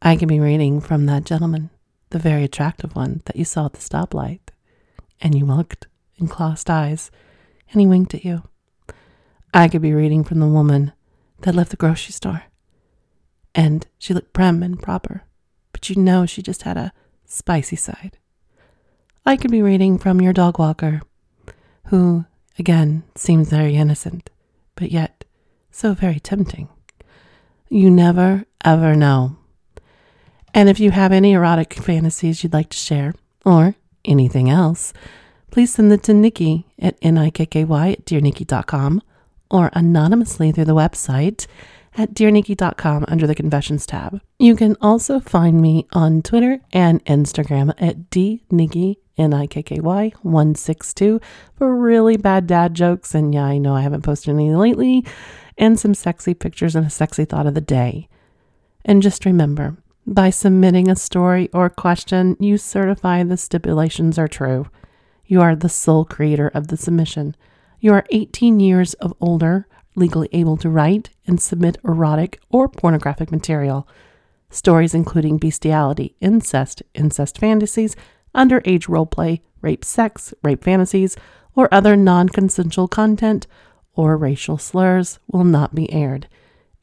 I could be reading from that gentleman, the very attractive one that you saw at the stoplight, and you looked and crossed eyes, and he winked at you. I could be reading from the woman that left the grocery store, and she looked prim and proper, but you know she just had a spicy side. I could be reading from your dog walker, who, again, seems very innocent, but yet so very tempting. You never, ever know. And if you have any erotic fantasies you'd like to share, or anything else, please send it to Nikki at nikky at dearnikki.com or anonymously through the website at dearnikki.com under the confessions tab. You can also find me on Twitter and Instagram at dnikki, N-I-K-K-Y 162 for really bad dad jokes. And yeah, I know I haven't posted any lately and some sexy pictures and a sexy thought of the day. And just remember, by submitting a story or question, you certify the stipulations are true. You are the sole creator of the submission. You are 18 years of older, legally able to write and submit erotic or pornographic material. Stories including bestiality, incest, incest fantasies, underage roleplay, rape sex, rape fantasies, or other non consensual content or racial slurs will not be aired,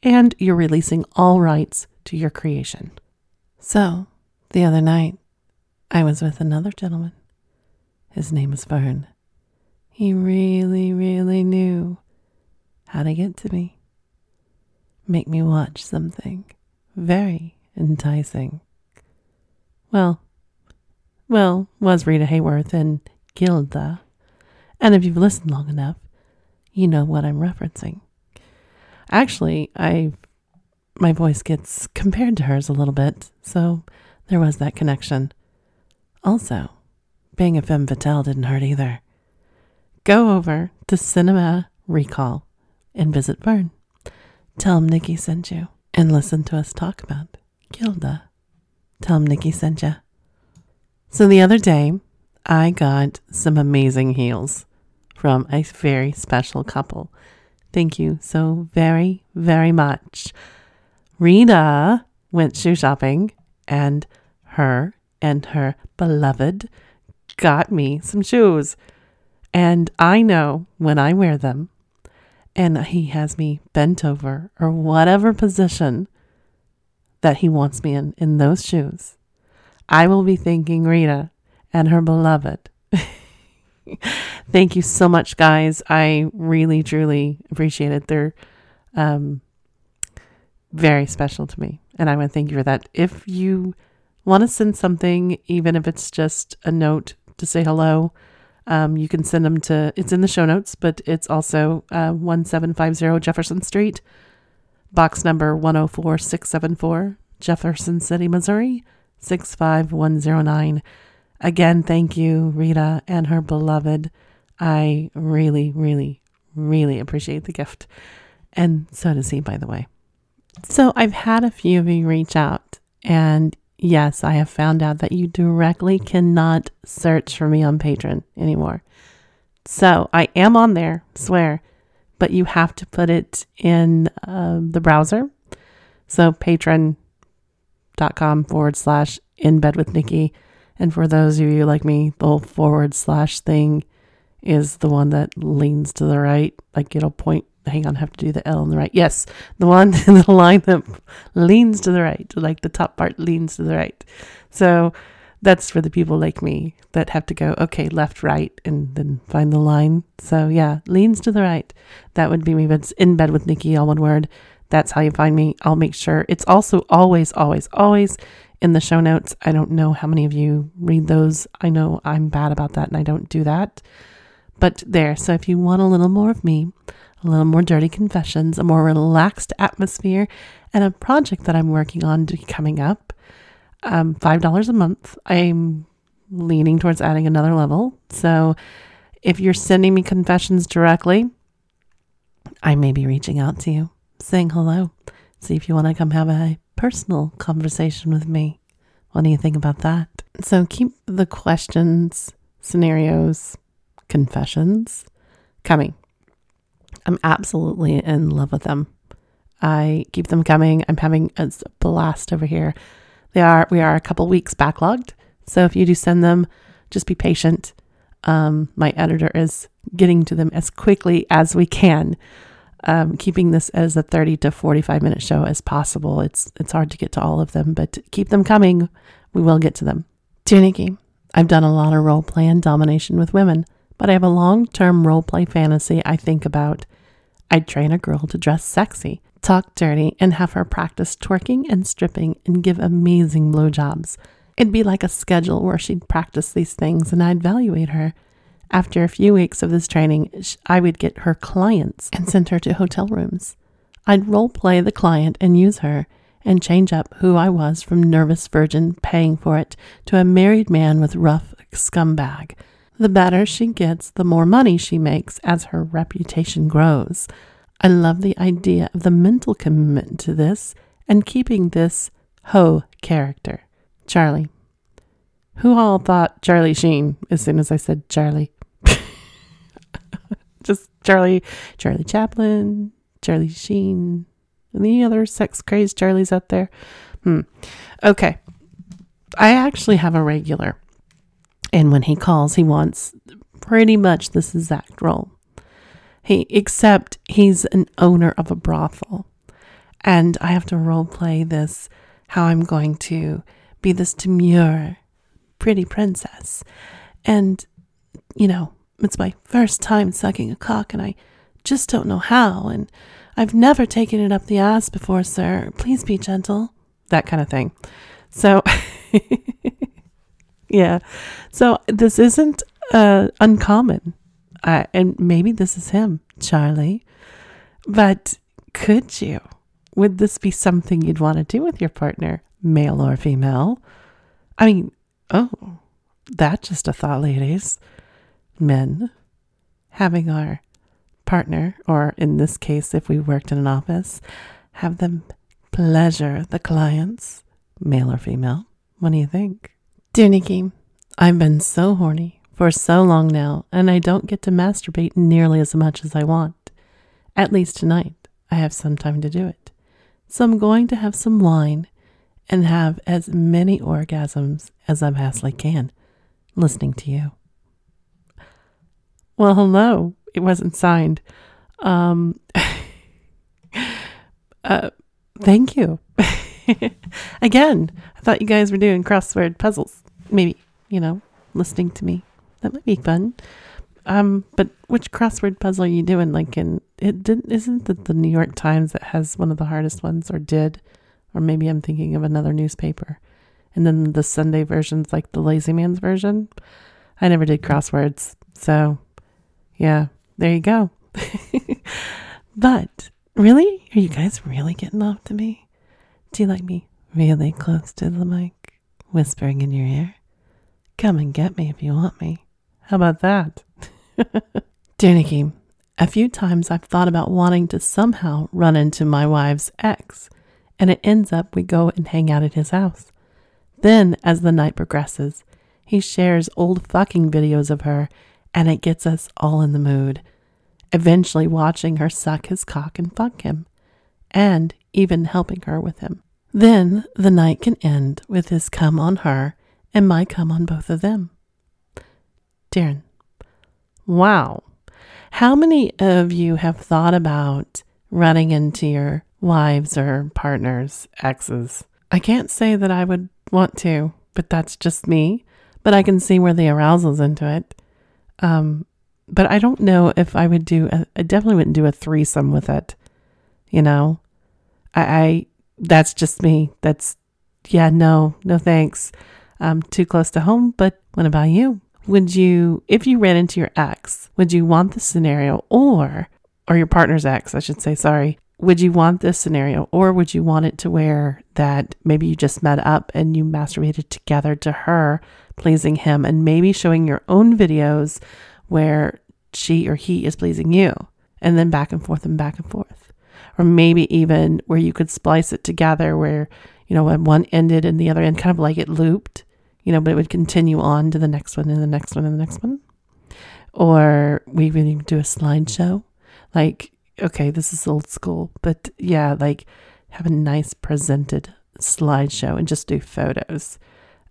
and you're releasing all rights to your creation. So, the other night, I was with another gentleman. His name was Vern. He really, really knew how to get to me, make me watch something very enticing. Well, well, was Rita Hayworth and Gilda. And if you've listened long enough, you know what I'm referencing. Actually, I my voice gets compared to hers a little bit, so there was that connection. Also, being a femme fatale didn't hurt either. Go over to Cinema Recall and visit Vern. Tell him Nikki sent you and listen to us talk about Gilda. Tell him Nikki sent you. So the other day, I got some amazing heels from a very special couple. Thank you so very, very much. Rita went shoe shopping, and her and her beloved got me some shoes. And I know when I wear them, and he has me bent over or whatever position that he wants me in, in those shoes, I will be thanking Rita and her beloved. Thank you so much, guys. I really, truly appreciate it. They're um, very special to me. And I want to thank you for that. If you want to send something, even if it's just a note to say hello, um, you can send them to, it's in the show notes, but it's also uh, 1750 Jefferson Street, box number 104674, Jefferson City, Missouri, 65109. Again, thank you, Rita and her beloved. I really, really, really appreciate the gift. And so does he, by the way. So I've had a few of you reach out, and yes, I have found out that you directly cannot search for me on Patreon anymore. So I am on there, swear, but you have to put it in uh, the browser. So patreon.com forward slash in bed with Nikki and for those of you like me, the whole forward slash thing is the one that leans to the right. Like it'll point, hang on, I have to do the L on the right. Yes, the one in the line that leans to the right, like the top part leans to the right. So that's for the people like me that have to go, okay, left, right, and then find the line. So yeah, leans to the right. That would be me, but it's in bed with Nikki, all one word. That's how you find me. I'll make sure it's also always, always, always in the show notes. I don't know how many of you read those. I know I'm bad about that and I don't do that. But there, so if you want a little more of me, a little more dirty confessions, a more relaxed atmosphere, and a project that I'm working on coming up. Um, $5 a month. I'm leaning towards adding another level. So if you're sending me confessions directly, I may be reaching out to you, saying hello, see if you want to come have a personal conversation with me. What do you think about that? So keep the questions, scenarios, confessions coming. I'm absolutely in love with them. I keep them coming. I'm having a blast over here. They are we are a couple weeks backlogged. So if you do send them, just be patient. Um, my editor is getting to them as quickly as we can. Um, keeping this as a 30 to 45 minute show as possible. It's it's hard to get to all of them, but keep them coming. We will get to them. Tuniki, I've done a lot of role play and domination with women, but I have a long term role play fantasy I think about. I'd train a girl to dress sexy, talk dirty, and have her practice twerking and stripping and give amazing blowjobs. It'd be like a schedule where she'd practice these things and I'd evaluate her. After a few weeks of this training, I would get her clients and send her to hotel rooms. I'd role play the client and use her and change up who I was from nervous virgin paying for it to a married man with rough scumbag. The better she gets, the more money she makes as her reputation grows. I love the idea of the mental commitment to this and keeping this ho character. Charlie. Who all thought Charlie Sheen as soon as I said Charlie? Just Charlie, Charlie Chaplin, Charlie Sheen, any other sex crazed Charlies out there? Hmm. Okay. I actually have a regular. And when he calls, he wants pretty much this exact role. He except he's an owner of a brothel. And I have to role play this how I'm going to be this demure, pretty princess. And, you know, it's my first time sucking a cock and I just don't know how. And I've never taken it up the ass before, sir. Please be gentle. That kind of thing. So, yeah. So this isn't uh, uncommon. Uh, and maybe this is him, Charlie. But could you? Would this be something you'd want to do with your partner, male or female? I mean, oh, that's just a thought, ladies. Men having our partner, or in this case, if we worked in an office, have them pleasure the clients, male or female. What do you think? Dear Nikki, I've been so horny for so long now, and I don't get to masturbate nearly as much as I want. At least tonight, I have some time to do it. So I'm going to have some wine and have as many orgasms as I possibly can listening to you. Well, hello. It wasn't signed. Um, uh, thank you. Again, I thought you guys were doing crossword puzzles. Maybe, you know, listening to me. That might be fun. Um, but which crossword puzzle are you doing? Like in it didn't isn't it the New York Times that has one of the hardest ones or did? Or maybe I'm thinking of another newspaper. And then the Sunday version's like the Lazy Man's version. I never did crosswords. So yeah, there you go. but really? Are you guys really getting off to me? Do you like me really close to the mic, whispering in your ear? Come and get me if you want me. How about that? Dear Nikki, a few times I've thought about wanting to somehow run into my wife's ex, and it ends up we go and hang out at his house. Then, as the night progresses, he shares old fucking videos of her, and it gets us all in the mood, eventually watching her suck his cock and fuck him, and even helping her with him. Then the night can end with his come on her and my come on both of them. Darren, wow. How many of you have thought about running into your wives or partners, exes? I can't say that I would want to, but that's just me. But I can see where the arousal's into it. Um, but I don't know if I would do. A, I definitely wouldn't do a threesome with it. You know, I, I that's just me. That's yeah, no, no thanks um, too close to home. But what about you? Would you, if you ran into your ex, would you want the scenario or or your partner's ex, I should say, sorry, would you want this scenario or would you want it to where that maybe you just met up and you masturbated together to her pleasing him and maybe showing your own videos where she or he is pleasing you and then back and forth and back and forth or maybe even where you could splice it together where you know when one ended and the other end kind of like it looped you know but it would continue on to the next one and the next one and the next one or we even do a slideshow like okay, this is old school, but yeah, like have a nice presented slideshow and just do photos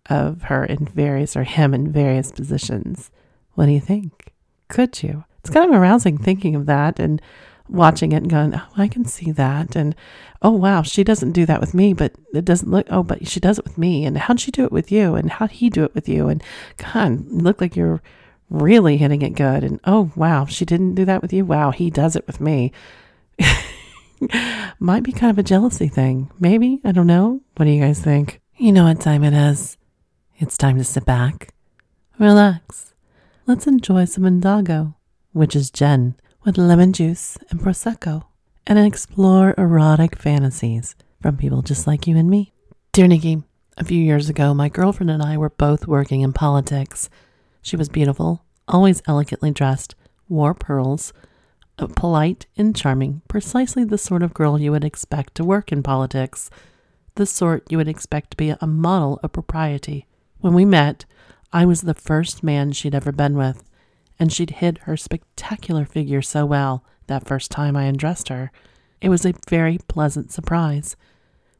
of her in various or him in various positions. What do you think? Could you? It's kind of arousing thinking of that and watching it and going, oh, I can see that. And oh, wow, she doesn't do that with me, but it doesn't look, oh, but she does it with me. And how'd she do it with you? And how'd he do it with you? And God, look like you're really hitting it good. And oh, wow, she didn't do that with you. Wow, he does it with me. Might be kind of a jealousy thing. Maybe. I don't know. What do you guys think? You know what time it is. It's time to sit back, relax. Let's enjoy some Indago, which is gin, with lemon juice and Prosecco, and explore erotic fantasies from people just like you and me. Dear Nikki, a few years ago, my girlfriend and I were both working in politics she was beautiful, always elegantly dressed, wore pearls, uh, polite and charming, precisely the sort of girl you would expect to work in politics, the sort you would expect to be a model of propriety. When we met, I was the first man she'd ever been with, and she'd hid her spectacular figure so well that first time I undressed her. It was a very pleasant surprise.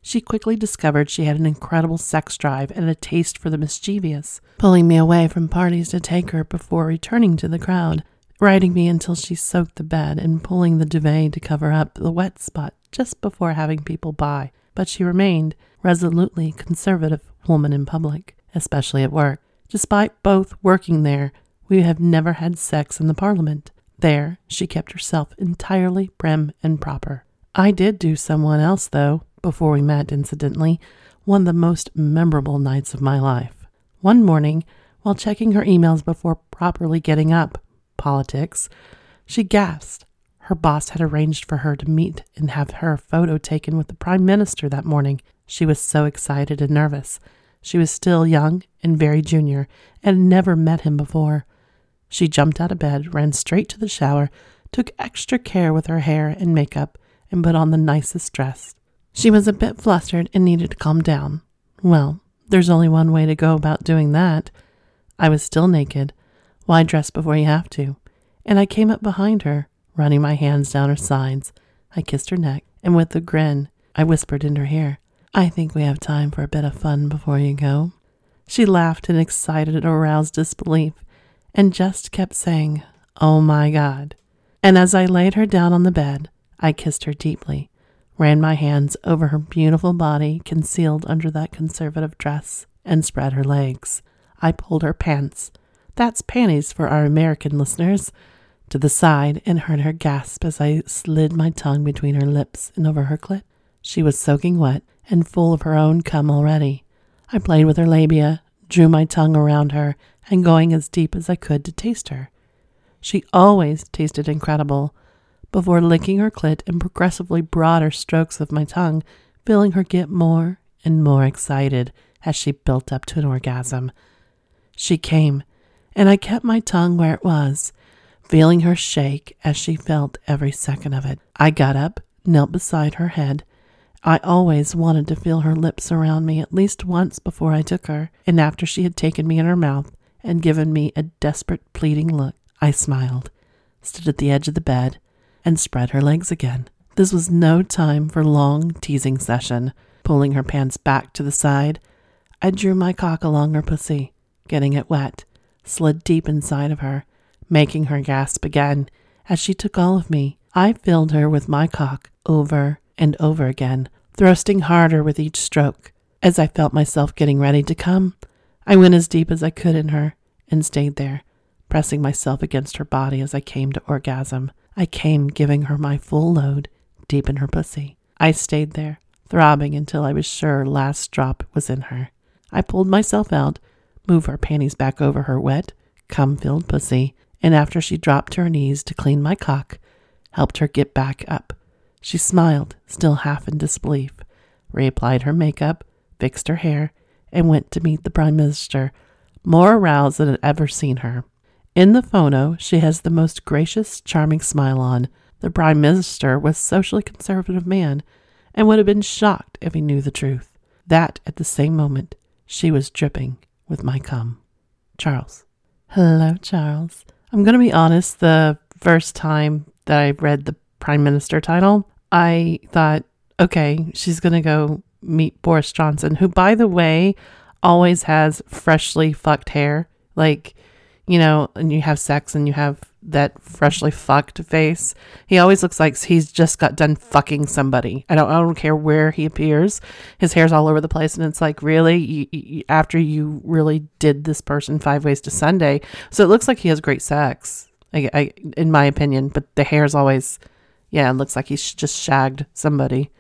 She quickly discovered she had an incredible sex drive and a taste for the mischievous, pulling me away from parties to take her before returning to the crowd, riding me until she soaked the bed and pulling the duvet to cover up the wet spot just before having people by. But she remained resolutely conservative woman in public, especially at work. Despite both working there, we have never had sex in the parliament. There, she kept herself entirely prim and proper. I did do someone else, though, before we met, incidentally, one of the most memorable nights of my life. One morning, while checking her emails before properly getting up, politics, she gasped. Her boss had arranged for her to meet and have her photo taken with the Prime Minister that morning. She was so excited and nervous. She was still young and very junior and had never met him before. She jumped out of bed, ran straight to the shower, took extra care with her hair and makeup, and put on the nicest dress. She was a bit flustered and needed to calm down. Well, there's only one way to go about doing that. I was still naked. Why dress before you have to? And I came up behind her, running my hands down her sides. I kissed her neck, and with a grin, I whispered in her ear, I think we have time for a bit of fun before you go. She laughed in excited, aroused disbelief, and just kept saying, Oh my God. And as I laid her down on the bed, I kissed her deeply ran my hands over her beautiful body concealed under that conservative dress, and spread her legs. I pulled her pants that's panties for our American listeners to the side and heard her gasp as I slid my tongue between her lips and over her clit. She was soaking wet and full of her own cum already. I played with her labia, drew my tongue around her, and going as deep as I could to taste her. She always tasted incredible, before licking her clit in progressively broader strokes of my tongue, feeling her get more and more excited as she built up to an orgasm. She came, and I kept my tongue where it was, feeling her shake as she felt every second of it. I got up, knelt beside her head. I always wanted to feel her lips around me at least once before I took her, and after she had taken me in her mouth and given me a desperate, pleading look, I smiled, stood at the edge of the bed, and spread her legs again. This was no time for long teasing session. Pulling her pants back to the side, I drew my cock along her pussy, getting it wet, slid deep inside of her, making her gasp again as she took all of me. I filled her with my cock over and over again, thrusting harder with each stroke. As I felt myself getting ready to come, I went as deep as I could in her and stayed there, pressing myself against her body as I came to orgasm. I came giving her my full load deep in her pussy. I stayed there, throbbing until I was sure last drop was in her. I pulled myself out, moved her panties back over her wet, cum filled pussy, and after she dropped to her knees to clean my cock, helped her get back up. She smiled, still half in disbelief, reapplied her makeup, fixed her hair, and went to meet the Prime Minister, more aroused than had ever seen her. In the phono, she has the most gracious, charming smile on. The Prime Minister was a socially conservative man and would have been shocked if he knew the truth. That, at the same moment, she was dripping with my cum. Charles. Hello, Charles. I'm going to be honest, the first time that I read the Prime Minister title, I thought, okay, she's going to go meet Boris Johnson, who, by the way, always has freshly fucked hair. Like, you know, and you have sex and you have that freshly fucked face. He always looks like he's just got done fucking somebody. I don't, I don't care where he appears. His hair's all over the place, and it's like, really, you, you, after you really did this person five ways to Sunday, so it looks like he has great sex. I, I, in my opinion, but the hair's always, yeah, it looks like he's just shagged somebody.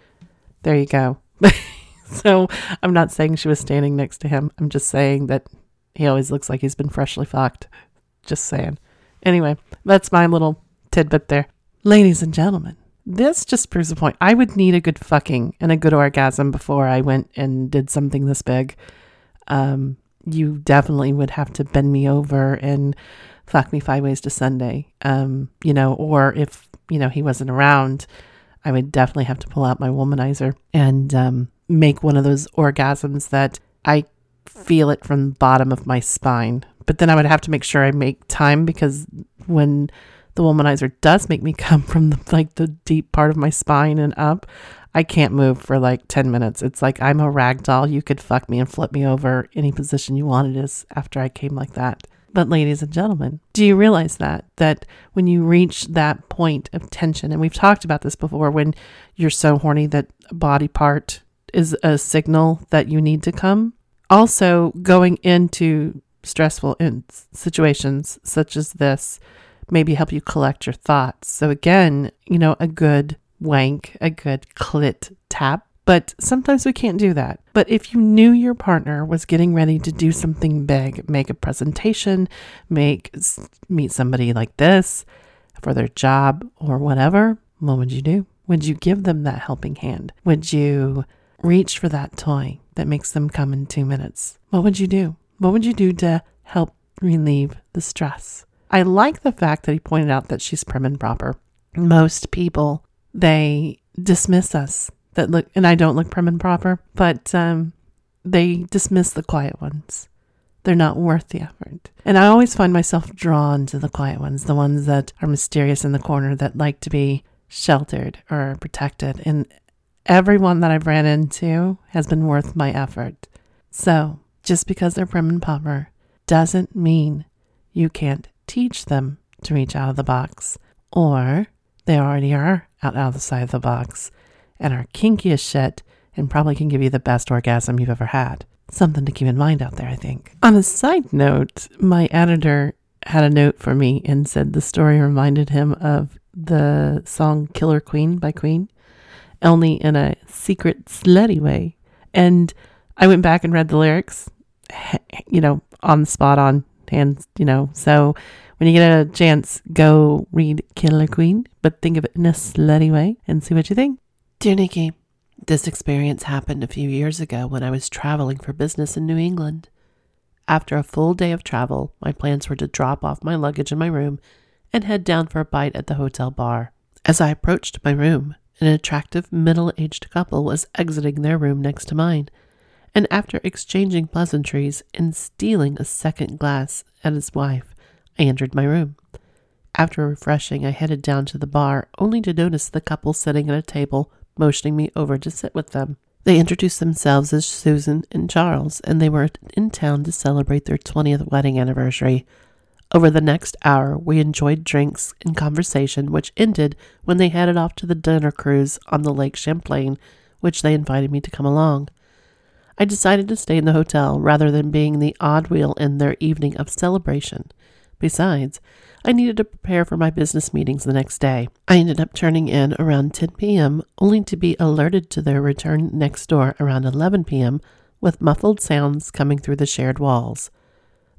There you go. so I'm not saying she was standing next to him. I'm just saying that he always looks like he's been freshly fucked. Just saying. Anyway, that's my little tidbit there. Ladies and gentlemen, this just proves the point. I would need a good fucking and a good orgasm before I went and did something this big. Um, you definitely would have to bend me over and fuck me five ways to Sunday. Um, you know, or if, you know, he wasn't around, I would definitely have to pull out my womanizer and um, make one of those orgasms that I feel it from the bottom of my spine. But then I would have to make sure I make time because when the womanizer does make me come from the, like the deep part of my spine and up, I can't move for like 10 minutes. It's like I'm a rag doll. You could fuck me and flip me over any position you wanted is after I came like that. But ladies and gentlemen, do you realize that that when you reach that point of tension and we've talked about this before when you're so horny that a body part is a signal that you need to come also, going into stressful in situations such as this maybe help you collect your thoughts. So, again, you know, a good wank, a good clit tap. But sometimes we can't do that. But if you knew your partner was getting ready to do something big, make a presentation, make meet somebody like this for their job or whatever, what would you do? Would you give them that helping hand? Would you reach for that toy that makes them come in two minutes. What would you do? What would you do to help relieve the stress? I like the fact that he pointed out that she's prim and proper. Most people, they dismiss us that look, and I don't look prim and proper, but um, they dismiss the quiet ones. They're not worth the effort. And I always find myself drawn to the quiet ones, the ones that are mysterious in the corner that like to be sheltered or protected. And Everyone that I've ran into has been worth my effort. So, just because they're prim and proper doesn't mean you can't teach them to reach out of the box, or they already are out, out of the side of the box and kinky as shit and probably can give you the best orgasm you've ever had. Something to keep in mind out there, I think. On a side note, my editor had a note for me and said the story reminded him of the song Killer Queen by Queen only in a secret, slutty way. And I went back and read the lyrics, you know, on the spot, on hands, you know. So when you get a chance, go read Killer Queen, but think of it in a slutty way and see what you think. Dear Nikki, this experience happened a few years ago when I was traveling for business in New England. After a full day of travel, my plans were to drop off my luggage in my room and head down for a bite at the hotel bar. As I approached my room, an attractive middle aged couple was exiting their room next to mine, and after exchanging pleasantries and stealing a second glass at his wife, I entered my room. After refreshing, I headed down to the bar, only to notice the couple sitting at a table, motioning me over to sit with them. They introduced themselves as Susan and Charles, and they were in town to celebrate their 20th wedding anniversary. Over the next hour, we enjoyed drinks and conversation, which ended when they headed off to the dinner cruise on the Lake Champlain, which they invited me to come along. I decided to stay in the hotel rather than being the odd wheel in their evening of celebration. Besides, I needed to prepare for my business meetings the next day. I ended up turning in around 10 p.m., only to be alerted to their return next door around 11 p.m. with muffled sounds coming through the shared walls.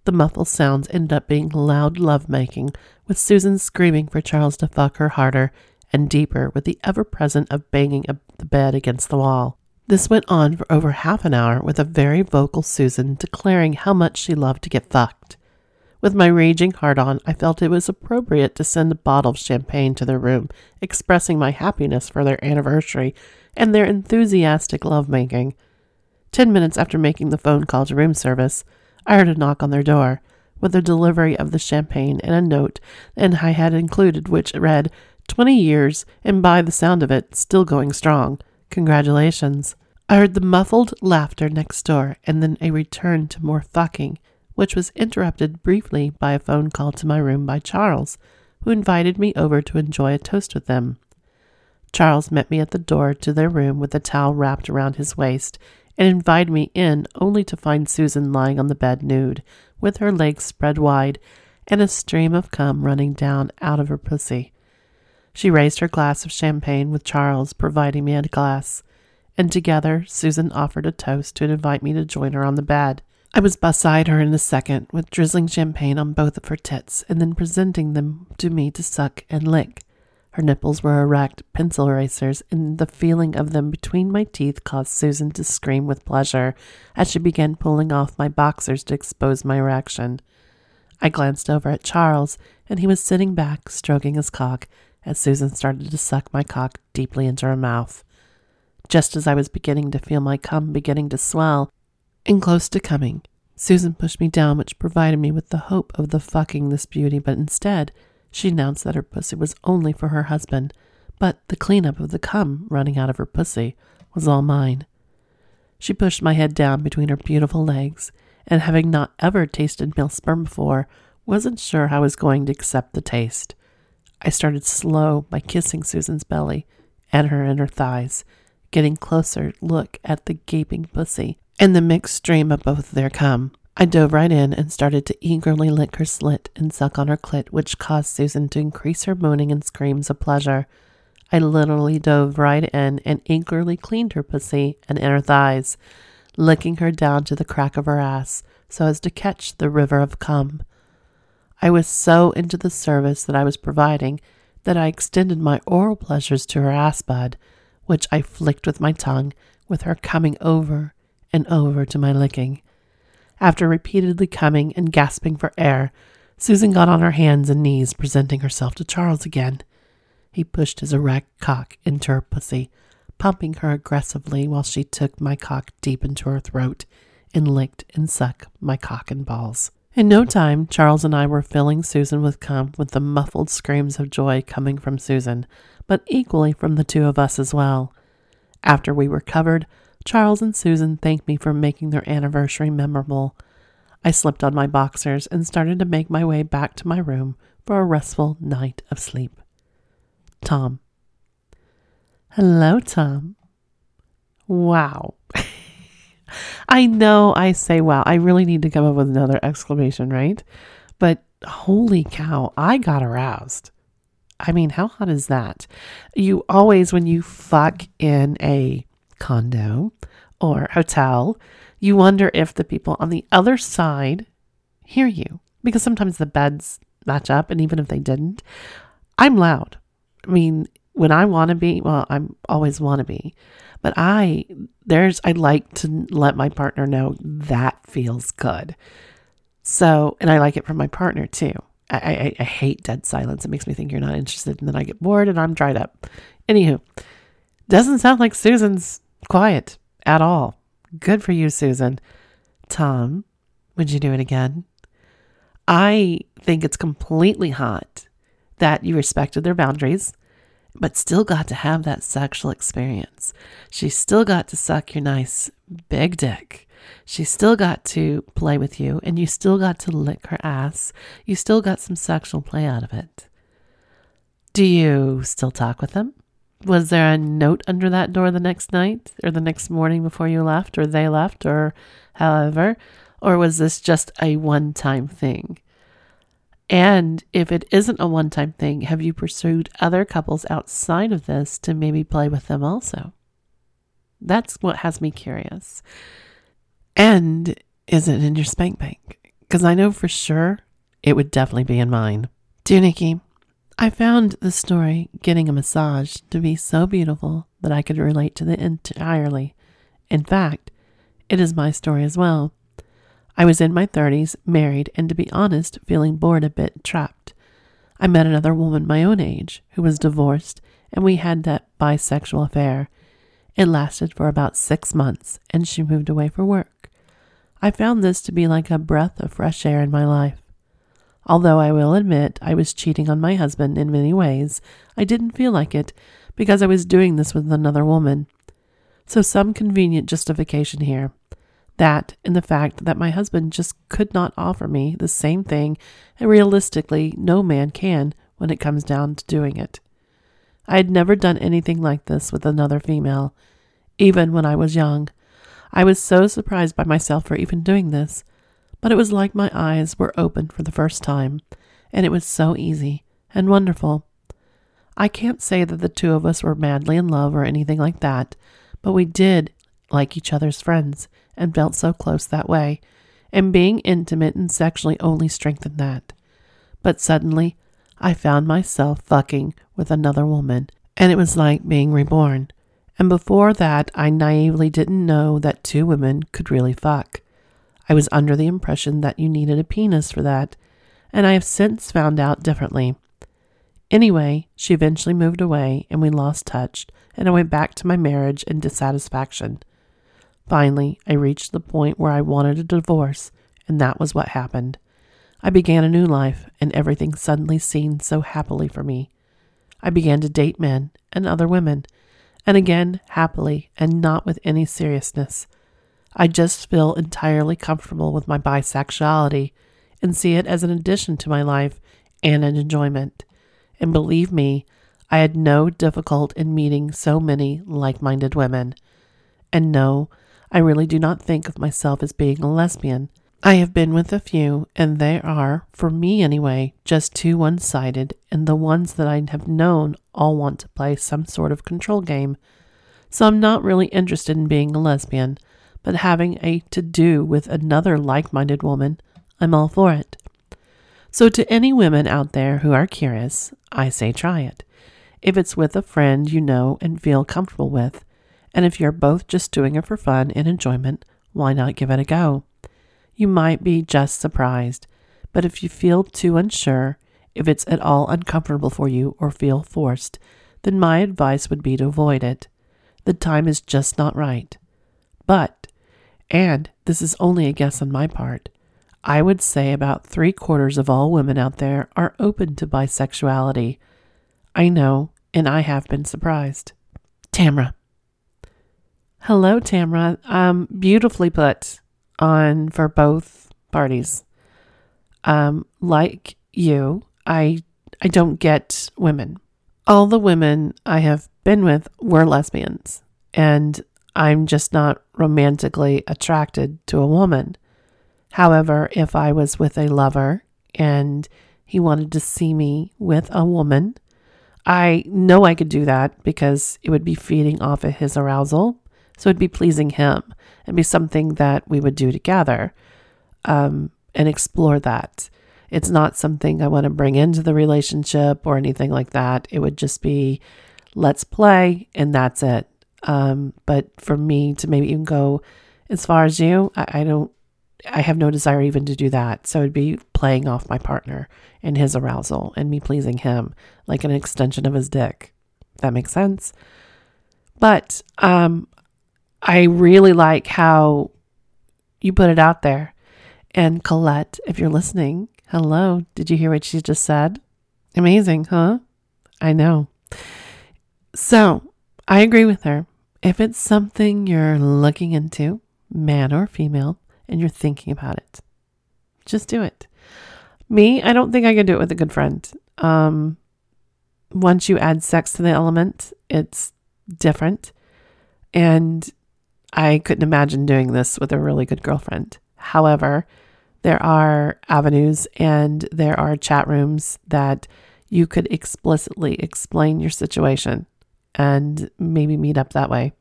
The muffled sounds ended up being loud lovemaking, with Susan screaming for Charles to fuck her harder and deeper with the ever present of banging the bed against the wall. This went on for over half an hour with a very vocal Susan declaring how much she loved to get fucked. With my raging heart on, I felt it was appropriate to send a bottle of champagne to their room, expressing my happiness for their anniversary and their enthusiastic lovemaking. Ten minutes after making the phone call to room service, I heard a knock on their door, with the delivery of the champagne and a note, and I had included which read, Twenty years, and by the sound of it, still going strong. Congratulations. I heard the muffled laughter next door, and then a return to more fucking, which was interrupted briefly by a phone call to my room by Charles, who invited me over to enjoy a toast with them. Charles met me at the door to their room with a towel wrapped around his waist and invited me in only to find Susan lying on the bed nude, with her legs spread wide and a stream of cum running down out of her pussy. She raised her glass of champagne with Charles providing me a glass, and together Susan offered a toast to invite me to join her on the bed. I was beside her in a second, with drizzling champagne on both of her tits, and then presenting them to me to suck and lick. Her nipples were erect, pencil erasers, and the feeling of them between my teeth caused Susan to scream with pleasure as she began pulling off my boxers to expose my erection. I glanced over at Charles, and he was sitting back, stroking his cock, as Susan started to suck my cock deeply into her mouth. Just as I was beginning to feel my cum beginning to swell and close to coming, Susan pushed me down, which provided me with the hope of the fucking this beauty, but instead, she announced that her pussy was only for her husband, but the cleanup of the cum running out of her pussy was all mine. She pushed my head down between her beautiful legs, and having not ever tasted male sperm before, wasn't sure how I was going to accept the taste. I started slow by kissing Susan's belly and her inner thighs, getting closer look at the gaping pussy and the mixed stream of both their cum. I dove right in and started to eagerly lick her slit and suck on her clit, which caused Susan to increase her moaning and screams of pleasure. I literally dove right in and eagerly cleaned her pussy and inner thighs, licking her down to the crack of her ass so as to catch the river of cum. I was so into the service that I was providing that I extended my oral pleasures to her ass bud, which I flicked with my tongue, with her coming over and over to my licking. After repeatedly coming and gasping for air, Susan got on her hands and knees, presenting herself to Charles again. He pushed his erect cock into her pussy, pumping her aggressively while she took my cock deep into her throat and licked and sucked my cock and balls. In no time, Charles and I were filling Susan with cum, with the muffled screams of joy coming from Susan, but equally from the two of us as well. After we were covered, Charles and Susan thanked me for making their anniversary memorable. I slipped on my boxers and started to make my way back to my room for a restful night of sleep. Tom. Hello, Tom. Wow. I know I say wow. I really need to come up with another exclamation, right? But holy cow, I got aroused. I mean, how hot is that? You always, when you fuck in a condo or hotel, you wonder if the people on the other side hear you because sometimes the beds match up. And even if they didn't, I'm loud. I mean, when I want to be, well, I'm always want to be, but I, there's, I like to let my partner know that feels good. So, and I like it from my partner too. I, I, I hate dead silence. It makes me think you're not interested. And then I get bored and I'm dried up. Anywho, doesn't sound like Susan's quiet at all. Good for you, Susan. Tom, would you do it again? I think it's completely hot that you respected their boundaries, but still got to have that sexual experience. She still got to suck your nice big dick. She still got to play with you, and you still got to lick her ass. You still got some sexual play out of it. Do you still talk with them? Was there a note under that door the next night or the next morning before you left or they left or however? Or was this just a one time thing? And if it isn't a one time thing, have you pursued other couples outside of this to maybe play with them also? That's what has me curious. And is it in your spank bank? Because I know for sure it would definitely be in mine. Do Nikki, I found the story, Getting a Massage, to be so beautiful that I could relate to it entirely. In fact, it is my story as well. I was in my 30s, married, and to be honest, feeling bored a bit trapped. I met another woman my own age who was divorced, and we had that bisexual affair. It lasted for about six months, and she moved away for work. I found this to be like a breath of fresh air in my life. Although I will admit I was cheating on my husband in many ways, I didn't feel like it because I was doing this with another woman. So, some convenient justification here. That and the fact that my husband just could not offer me the same thing, and realistically, no man can when it comes down to doing it. I had never done anything like this with another female, even when I was young. I was so surprised by myself for even doing this, but it was like my eyes were opened for the first time, and it was so easy and wonderful. I can't say that the two of us were madly in love or anything like that, but we did like each other's friends and felt so close that way, and being intimate and sexually only strengthened that. But suddenly, I found myself fucking with another woman, and it was like being reborn. And before that, I naively didn't know that two women could really fuck. I was under the impression that you needed a penis for that, and I have since found out differently. Anyway, she eventually moved away, and we lost touch, and I went back to my marriage and dissatisfaction. Finally, I reached the point where I wanted a divorce, and that was what happened. I began a new life, and everything suddenly seemed so happily for me. I began to date men and other women, and again happily and not with any seriousness. I just feel entirely comfortable with my bisexuality and see it as an addition to my life and an enjoyment. And believe me, I had no difficult in meeting so many like minded women. And no, I really do not think of myself as being a lesbian. I have been with a few, and they are, for me anyway, just too one sided, and the ones that I have known all want to play some sort of control game. So I'm not really interested in being a lesbian, but having a to do with another like minded woman, I'm all for it. So, to any women out there who are curious, I say try it. If it's with a friend you know and feel comfortable with, and if you're both just doing it for fun and enjoyment, why not give it a go? You might be just surprised, but if you feel too unsure, if it's at all uncomfortable for you or feel forced, then my advice would be to avoid it. The time is just not right. But, and this is only a guess on my part, I would say about three quarters of all women out there are open to bisexuality. I know, and I have been surprised. Tamra. Hello, Tamra. Um, beautifully put on for both parties. Um, like you, I I don't get women. All the women I have been with were lesbians, and I'm just not romantically attracted to a woman. However, if I was with a lover and he wanted to see me with a woman, I know I could do that because it would be feeding off of his arousal so it'd be pleasing him and be something that we would do together um, and explore that. It's not something I want to bring into the relationship or anything like that. It would just be let's play and that's it. Um, but for me to maybe even go as far as you, I, I don't, I have no desire even to do that. So it'd be playing off my partner and his arousal and me pleasing him like an extension of his dick. That makes sense. But um, I really like how you put it out there. And Colette, if you're listening, hello. Did you hear what she just said? Amazing, huh? I know. So I agree with her. If it's something you're looking into, man or female, and you're thinking about it, just do it. Me, I don't think I could do it with a good friend. Um, once you add sex to the element, it's different. And I couldn't imagine doing this with a really good girlfriend. However, there are avenues and there are chat rooms that you could explicitly explain your situation and maybe meet up that way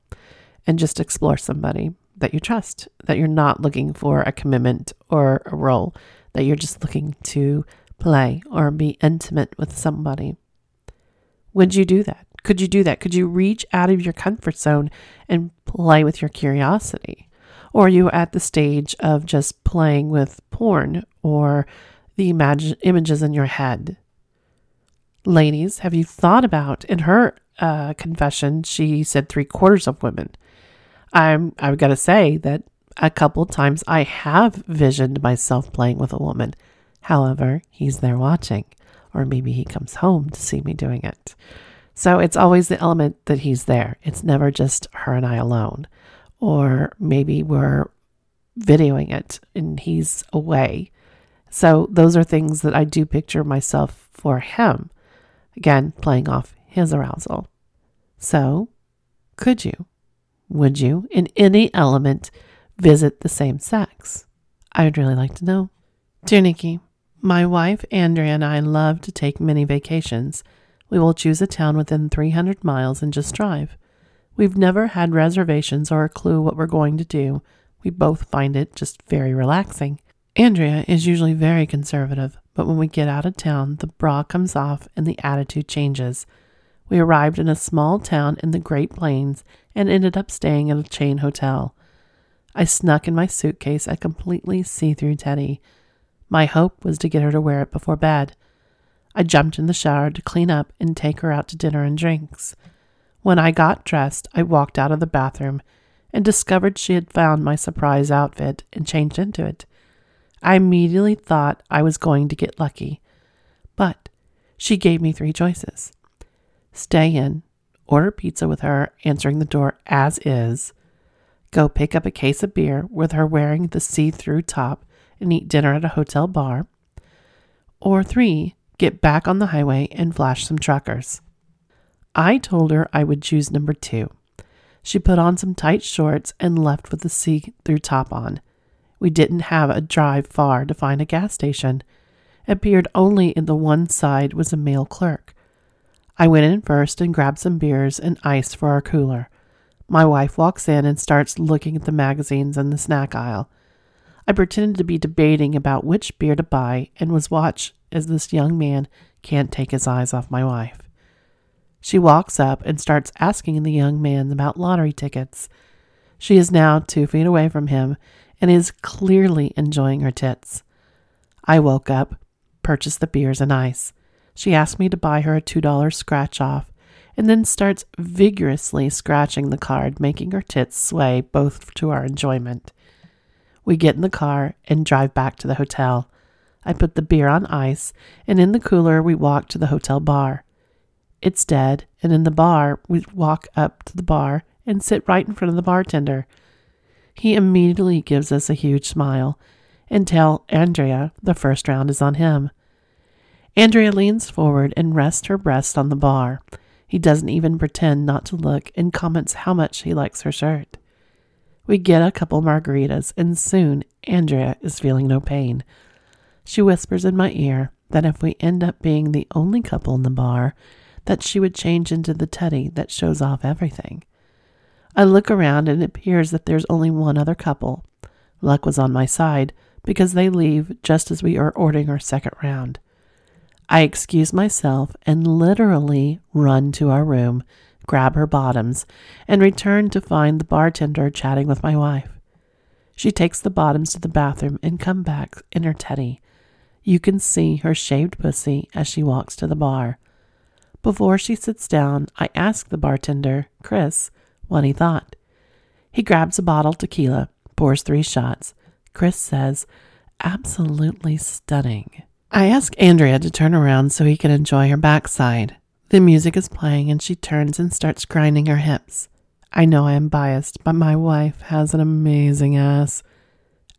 and just explore somebody that you trust, that you're not looking for a commitment or a role, that you're just looking to play or be intimate with somebody. Would you do that? Could you do that? Could you reach out of your comfort zone and play with your curiosity? Or are you at the stage of just playing with porn or the imag- images in your head? Ladies, have you thought about in her uh, confession, she said three quarters of women. I'm I've got to say that a couple times I have visioned myself playing with a woman. However, he's there watching, or maybe he comes home to see me doing it. So it's always the element that he's there. It's never just her and I alone. Or maybe we're videoing it and he's away. So those are things that I do picture myself for him. Again, playing off his arousal. So, could you, would you, in any element, visit the same sex? I would really like to know. Dear Nikky, my wife Andrea and I love to take many vacations. We will choose a town within 300 miles and just drive. We've never had reservations or a clue what we're going to do. We both find it just very relaxing. Andrea is usually very conservative, but when we get out of town, the bra comes off and the attitude changes. We arrived in a small town in the Great Plains and ended up staying at a chain hotel. I snuck in my suitcase a completely see through teddy. My hope was to get her to wear it before bed. I jumped in the shower to clean up and take her out to dinner and drinks. When I got dressed, I walked out of the bathroom and discovered she had found my surprise outfit and changed into it. I immediately thought I was going to get lucky. But she gave me three choices stay in, order pizza with her answering the door as is, go pick up a case of beer with her wearing the see through top and eat dinner at a hotel bar, or three, get back on the highway and flash some truckers. I told her I would choose number two. She put on some tight shorts and left with the see through top on. We didn't have a drive far to find a gas station. It appeared only in the one side was a male clerk. I went in first and grabbed some beers and ice for our cooler. My wife walks in and starts looking at the magazines in the snack aisle. I pretended to be debating about which beer to buy and was watched as this young man can't take his eyes off my wife. She walks up and starts asking the young man about lottery tickets. She is now two feet away from him and is clearly enjoying her tits. I woke up, purchased the beers and ice. She asked me to buy her a $2 scratch off and then starts vigorously scratching the card, making her tits sway both to our enjoyment. We get in the car and drive back to the hotel. I put the beer on ice, and in the cooler, we walk to the hotel bar. It's dead, and in the bar, we walk up to the bar and sit right in front of the bartender. He immediately gives us a huge smile and tell Andrea the first round is on him. Andrea leans forward and rests her breast on the bar. He doesn't even pretend not to look and comments how much he likes her shirt. We get a couple margaritas, and soon Andrea is feeling no pain. She whispers in my ear that if we end up being the only couple in the bar, that she would change into the teddy that shows off everything. I look around and it appears that there's only one other couple. Luck was on my side because they leave just as we are ordering our second round. I excuse myself and literally run to our room, grab her bottoms, and return to find the bartender chatting with my wife. She takes the bottoms to the bathroom and come back in her teddy. You can see her shaved pussy as she walks to the bar. Before she sits down, I ask the bartender, Chris, what he thought. He grabs a bottle tequila, pours three shots. Chris says, absolutely stunning. I ask Andrea to turn around so he can enjoy her backside. The music is playing and she turns and starts grinding her hips. I know I am biased, but my wife has an amazing ass.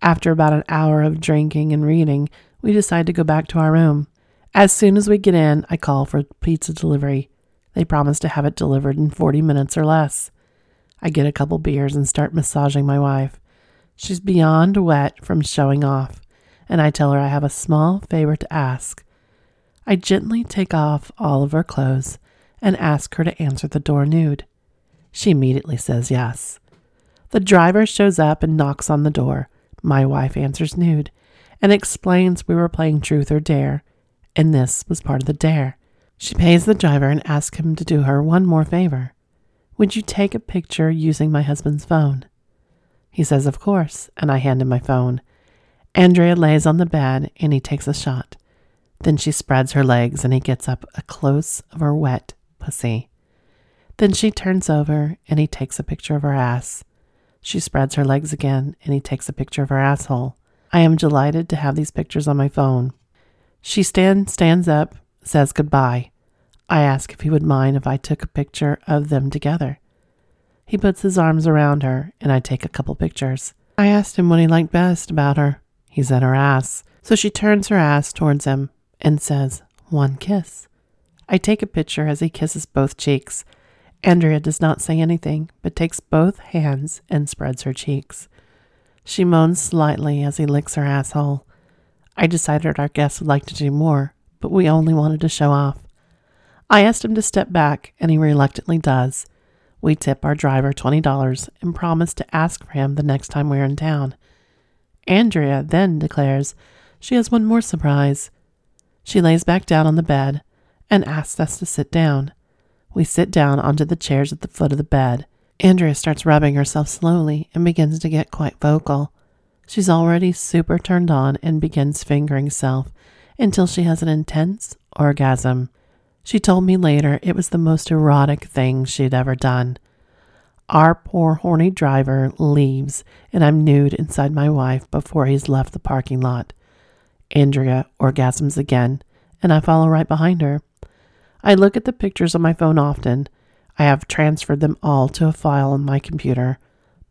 After about an hour of drinking and reading, we decide to go back to our room. As soon as we get in, I call for pizza delivery. They promise to have it delivered in 40 minutes or less. I get a couple beers and start massaging my wife. She's beyond wet from showing off, and I tell her I have a small favor to ask. I gently take off all of her clothes and ask her to answer the door nude. She immediately says yes. The driver shows up and knocks on the door. My wife answers nude and explains we were playing truth or dare, and this was part of the dare. She pays the driver and asks him to do her one more favor. Would you take a picture using my husband's phone? He says, Of course, and I hand him my phone. Andrea lays on the bed and he takes a shot. Then she spreads her legs and he gets up a close of her wet pussy. Then she turns over and he takes a picture of her ass. She spreads her legs again and he takes a picture of her asshole. I am delighted to have these pictures on my phone. She stand, stands up, says goodbye. I ask if he would mind if I took a picture of them together. He puts his arms around her and I take a couple pictures. I asked him what he liked best about her. He said her ass. So she turns her ass towards him and says, One kiss. I take a picture as he kisses both cheeks. Andrea does not say anything, but takes both hands and spreads her cheeks. She moans slightly as he licks her asshole. I decided our guest would like to do more, but we only wanted to show off. I asked him to step back, and he reluctantly does. We tip our driver $20 and promise to ask for him the next time we're in town. Andrea then declares she has one more surprise. She lays back down on the bed and asks us to sit down. We sit down onto the chairs at the foot of the bed. Andrea starts rubbing herself slowly and begins to get quite vocal. She's already super turned on and begins fingering self until she has an intense orgasm. She told me later it was the most erotic thing she'd ever done. Our poor horny driver leaves, and I'm nude inside my wife before he's left the parking lot. Andrea orgasms again, and I follow right behind her. I look at the pictures on my phone often. I have transferred them all to a file on my computer.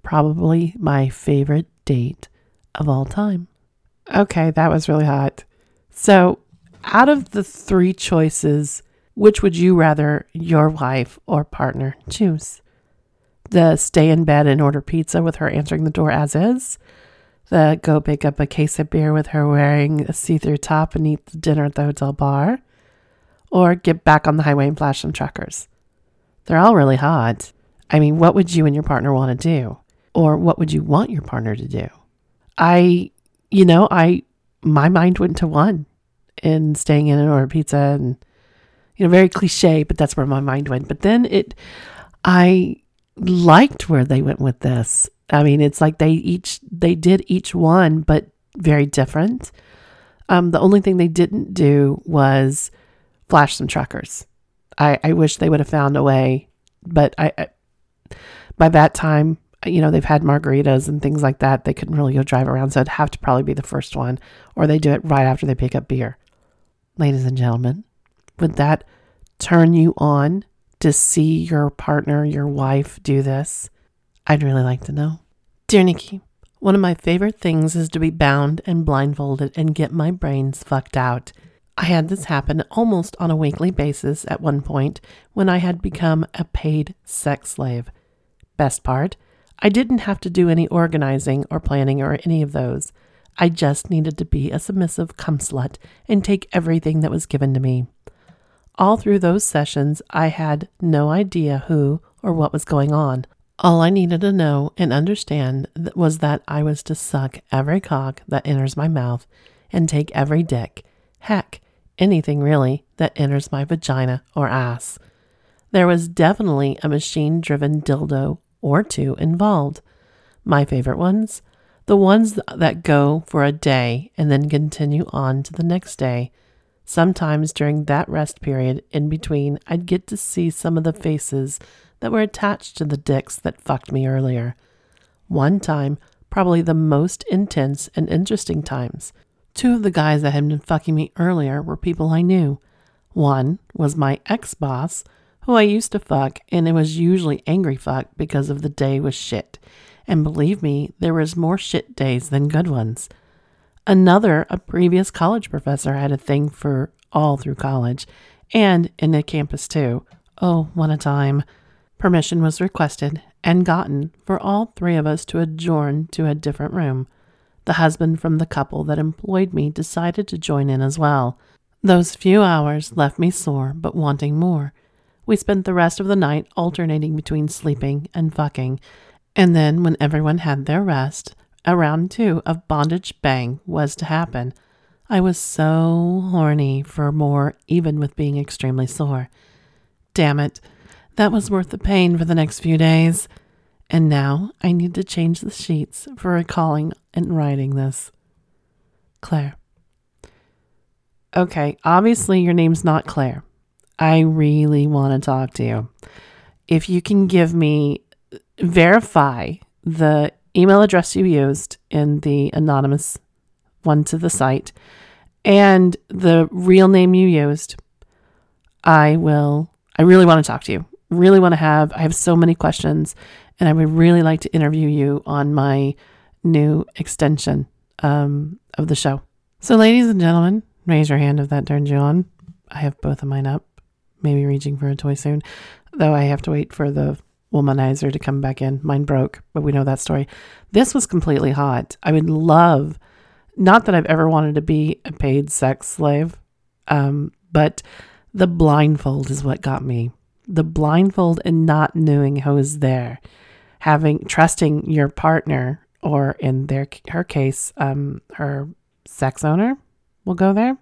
Probably my favorite date of all time. Okay, that was really hot. So, out of the three choices, which would you rather your wife or partner choose? The stay in bed and order pizza with her answering the door as is? The go pick up a case of beer with her wearing a see through top and eat the dinner at the hotel bar? or get back on the highway and flash some truckers. They're all really hot. I mean, what would you and your partner want to do? Or what would you want your partner to do? I, you know, I, my mind went to one in staying in and order pizza and, you know, very cliche, but that's where my mind went. But then it, I liked where they went with this. I mean, it's like they each, they did each one, but very different. Um, the only thing they didn't do was flash some truckers. I, I wish they would have found a way, but I, I by that time, you know, they've had margaritas and things like that. They couldn't really go drive around, so it'd have to probably be the first one, or they do it right after they pick up beer. Ladies and gentlemen, would that turn you on to see your partner, your wife do this? I'd really like to know. Dear Nikky, one of my favorite things is to be bound and blindfolded and get my brains fucked out. I had this happen almost on a weekly basis at one point when I had become a paid sex slave. Best part, I didn't have to do any organizing or planning or any of those. I just needed to be a submissive cum slut and take everything that was given to me. All through those sessions, I had no idea who or what was going on. All I needed to know and understand was that I was to suck every cock that enters my mouth and take every dick. Heck, anything really that enters my vagina or ass. There was definitely a machine driven dildo or two involved. My favorite ones? The ones that go for a day and then continue on to the next day. Sometimes during that rest period in between, I'd get to see some of the faces that were attached to the dicks that fucked me earlier. One time, probably the most intense and interesting times, Two of the guys that had been fucking me earlier were people I knew. One was my ex boss, who I used to fuck, and it was usually angry fuck because of the day was shit. And believe me, there was more shit days than good ones. Another, a previous college professor, had a thing for all through college and in the campus too. Oh, what a time. Permission was requested and gotten for all three of us to adjourn to a different room. The husband from the couple that employed me decided to join in as well. Those few hours left me sore but wanting more. We spent the rest of the night alternating between sleeping and fucking, and then, when everyone had their rest, a round two of bondage bang was to happen. I was so horny for more, even with being extremely sore. Damn it, that was worth the pain for the next few days. And now I need to change the sheets for recalling and writing this. Claire. Okay, obviously your name's not Claire. I really want to talk to you. If you can give me, verify the email address you used in the anonymous one to the site and the real name you used, I will, I really want to talk to you. Really want to have, I have so many questions and I would really like to interview you on my new extension um, of the show. So, ladies and gentlemen, raise your hand if that turns you on. I have both of mine up, maybe reaching for a toy soon, though I have to wait for the womanizer to come back in. Mine broke, but we know that story. This was completely hot. I would love, not that I've ever wanted to be a paid sex slave, um, but the blindfold is what got me. The blindfold and not knowing who is there, having trusting your partner, or in their her case, um, her sex owner. We'll go there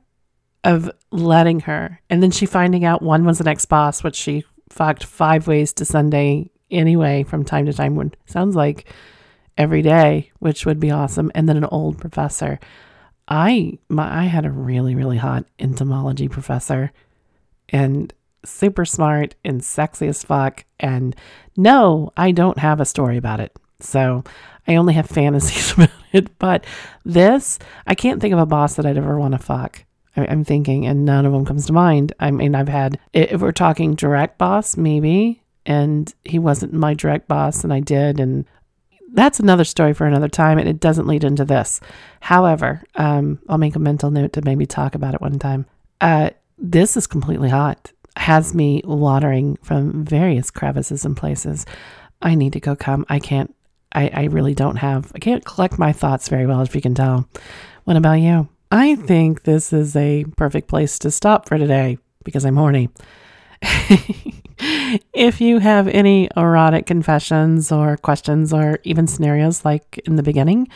of letting her, and then she finding out one was an ex boss, which she fucked five ways to Sunday anyway from time to time. When sounds like every day, which would be awesome. And then an old professor. I my I had a really really hot entomology professor, and super smart and sexy as fuck. And no, I don't have a story about it. So I only have fantasies about it. But this, I can't think of a boss that I'd ever want to fuck. I, I'm thinking, and none of them comes to mind. I mean, I've had, if we're talking direct boss, maybe, and he wasn't my direct boss, and I did, and that's another story for another time, and it doesn't lead into this. However, um, I'll make a mental note to maybe talk about it one time. Uh, this is completely hot. Has me watering from various crevices and places. I need to go come. I can't. I, I really don't have. I can't collect my thoughts very well, if you can tell. What about you? I think this is a perfect place to stop for today because I'm horny. if you have any erotic confessions or questions or even scenarios like in the beginning,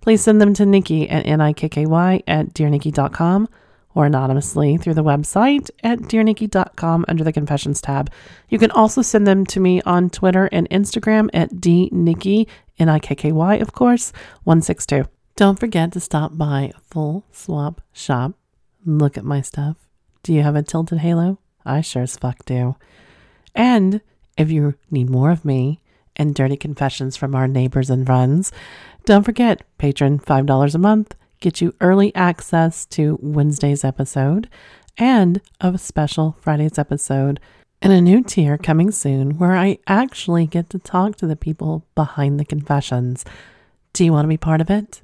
please send them to Nikky at N-I-K-K-Y at dearnikky.com or anonymously through the website at dearnikky.com under the confessions tab. You can also send them to me on Twitter and Instagram at dnikky, N-I-K-K-Y, of course, 162. Don't forget to stop by Full Swap Shop. Look at my stuff. Do you have a tilted halo? I sure as fuck do. And if you need more of me and dirty confessions from our neighbors and friends, don't forget, Patreon $5 a month gets you early access to Wednesday's episode and a special Friday's episode and a new tier coming soon where I actually get to talk to the people behind the confessions. Do you want to be part of it?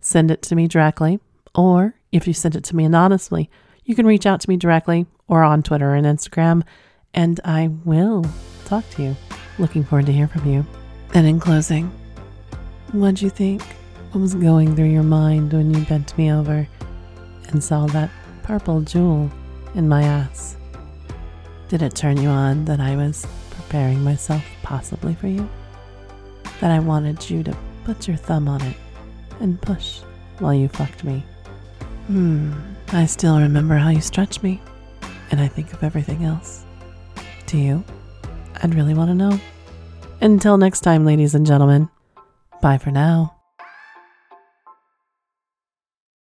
Send it to me directly, or if you send it to me anonymously, you can reach out to me directly or on Twitter and Instagram and I will talk to you. Looking forward to hear from you. And in closing, what'd you think? What was going through your mind when you bent me over and saw that purple jewel in my ass? Did it turn you on that I was preparing myself possibly for you? That I wanted you to put your thumb on it and push while you fucked me? Hmm, I still remember how you stretched me, and I think of everything else. Do you? I'd really want to know. Until next time, ladies and gentlemen, bye for now.